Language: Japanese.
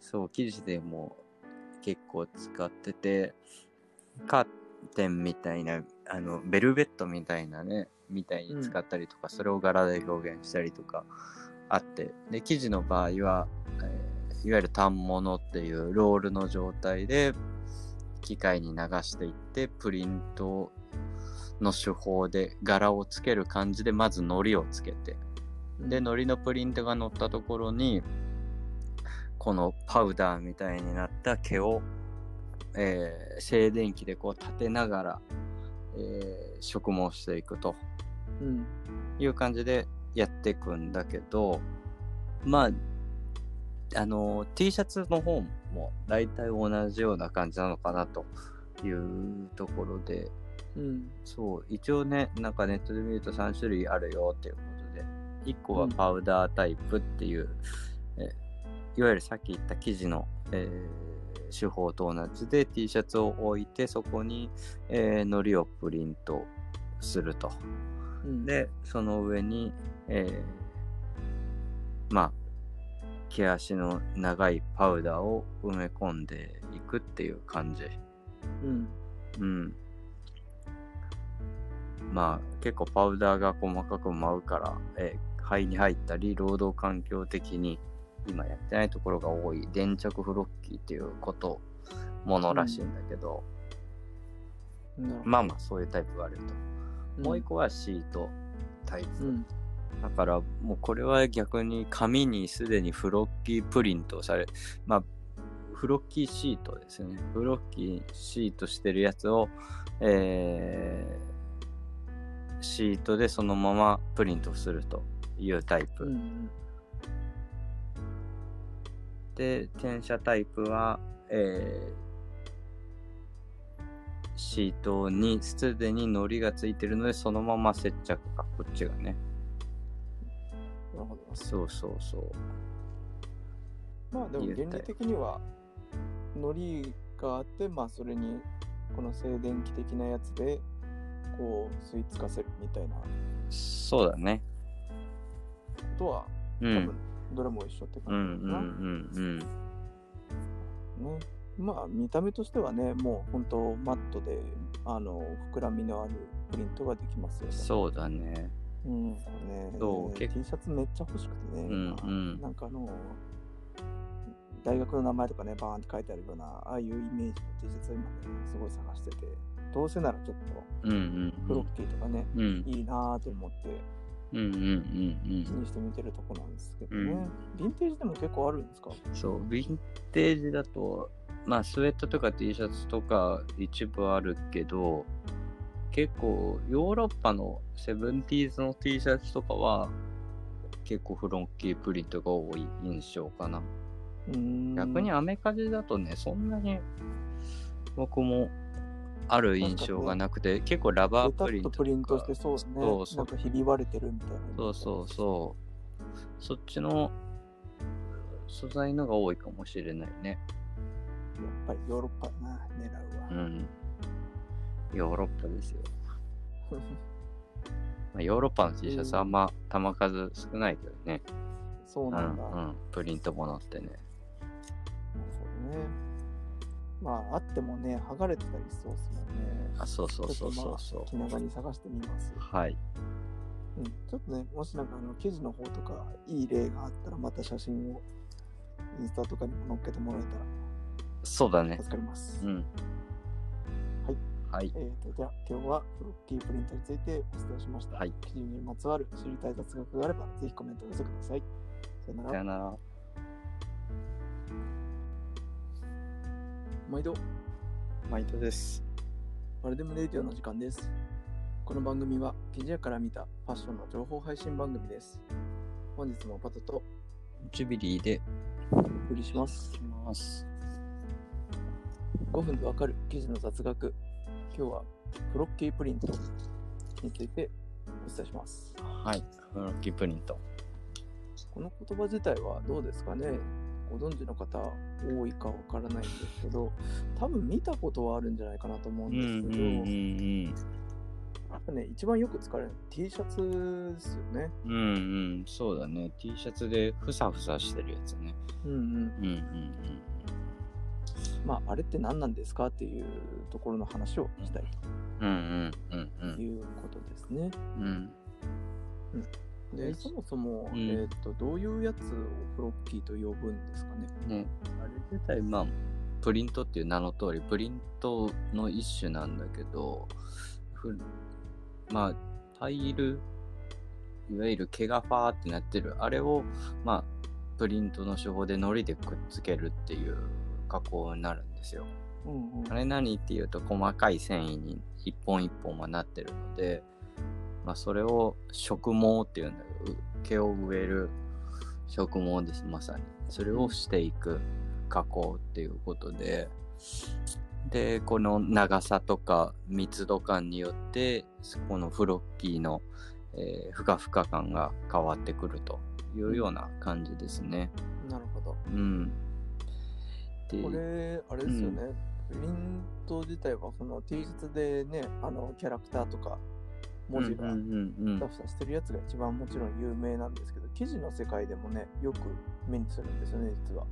そう、生地でも結構使ってて、カーテンみたいな、あの、ベルベットみたいなね、みたいに使ったりとか、それを柄で表現したりとかあって、で、生地の場合は、えーいわゆる反物っていうロールの状態で、機械に流していって、プリントの手法で柄をつける感じで、まず糊をつけて、で、糊のプリントが乗ったところに、このパウダーみたいになった毛を、えー静電気でこう立てながら、えー植毛していくと。うん。いう感じでやっていくんだけど、まあ、あの、T シャツの方も大体同じような感じなのかなというところで、うん。そう、一応ね、なんかネットで見ると3種類あるよっていうことで、1個はパウダータイプっていう、えいわゆるさっき言った生地の、えー手法と同じで T シャツを置いて、そこに、えー、糊をプリントすると。うん、で、その上に、えーまあ、毛足の長いパウダーを埋め込んでいくっていう感じ。うん。うん。まあ、結構パウダーが細かく舞うから、えー肺に入ったり、労働環境的に今やってないところが多い、電着フロッキーっていうこと、ものらしいんだけど、なるほどまあまあ、そういうタイプがあると。もう一個はシートタイプ。うん。だからもうこれは逆に紙にすでにフロッキープリントされ、まあ、フロッキーシートですね。フロッキーシートしてるやつを、えー、シートでそのままプリントするというタイプ。うん。で、転写タイプは、えーシートにすでに糊がついてるので、そのまま接着か、こっちがね。なるほど。そうそうそう。まあでも原理的には、糊があって、まあそれに、この静電気的なやつで、こう、吸い付かせるみたいなこそうだね。とは、うん。どれも一緒ってうんうん感じだな。うんうん。ね。まあ見た目としてはね、もう本当マットで、あの、膨らみのあるプリントができますよね。そうだね。うん、ね、そう結 T シャツめっちゃ欲しくてね、うんうんなんかあの、大学の名前とかね、バーンって書いてあるような、ああいうイメージの T シャツを今ね、すごい探してて、どうせならちょっとうんうんフロッキーとかね、うん。うんいいなぁと思ってうんうんうん気にして見てるとこなんですけどね。うんヴィンテージでも結構あるんですか？うん。そう、ヴィンテージだと、まあ、スウェットとか T シャツとか一部あるけど、結構、ヨーロッパのセブンティーズの T シャツとかは、結構フロッキープリントが多い印象かな。うーん逆にアメカジだとね、そんなに僕もある印象がなくて、結構ラバープリントプリントしてそうですね。そうそうなんかひび割れてるみたいな。そうそうそう。そっちの素材のが多いかもしれないね。やっぱりヨーロッパだな、狙うは。うん。ヨーロッパですよ。まあ、ヨーロッパの T シャツあんま玉数少ないけどね。そうなんだ。うん、うん。プリントものってね。なるほどね。まあ、あってもね、剥がれてたりしそうですもんね。あ、そうそうそうそうそ気長に探してみますう。。はい。うん、ちょっとね、もしなんかあの記事の方とかいい例があったら、また写真をインスタとかにも載っけてもらえたらそうだね。助かります。うん。はい。はい。えー、と、じゃあ今日はフロッキープリントについてお伝えしました。はい記事にまつわる知りたい雑学があれば、ぜひコメントをお寄せください。さよなら。毎度、毎度です。マルデムレディオの時間です。この番組は記事屋から見たファッションの情報配信番組です。本日もパトとジュビリーでお送りします。きます。5分でわかる記事の雑学。今日はフロッキープリントについてお伝えします。はい。フロッキープリント。この言葉自体はどうですかね？ご存知の方多いかわからないんですけど、多分見たことはあるんじゃないかなと思うんうんうんですけど、うんうん。ね、一番よく使われる T シャツですよね。うんうん、そうだね。T シャツでふさふさしてるやつね。うんうん。うんうんまあ、あれって何なんですかっていうところの話をしたいうん。うんうんうんということですね。うん。うん。で、そもそも、うん。えっ、と、どういうやつをフロッキーと呼ぶんですかね？ね、あれ自体、まあ、プリントっていう名の通り、プリントの一種なんだけど、ふまあ、タイル、いわゆる毛がファーってなってる、あれを、まあ、プリントの手法で糊でくっつけるっていう加工になるんですよ。うんうん。あれ何っていうと、細かい繊維に一本一本はなってるので、まあ、それを植毛っていうんだけど、毛を植える植毛です、まさに。それをしていく加工っていうことで、で、この長さとか密度感によって、このフロッキーの、えーふかふか感が変わってくるというような感じですね。なるほど。うん。でこれ、あれですよね。プリント自体は、その T シャツでね、あの、キャラクターとか、文字がふさふさしてるやつが一番もちろん有名なんですけど、記事の世界でもね、よく目にするんですよね、実は。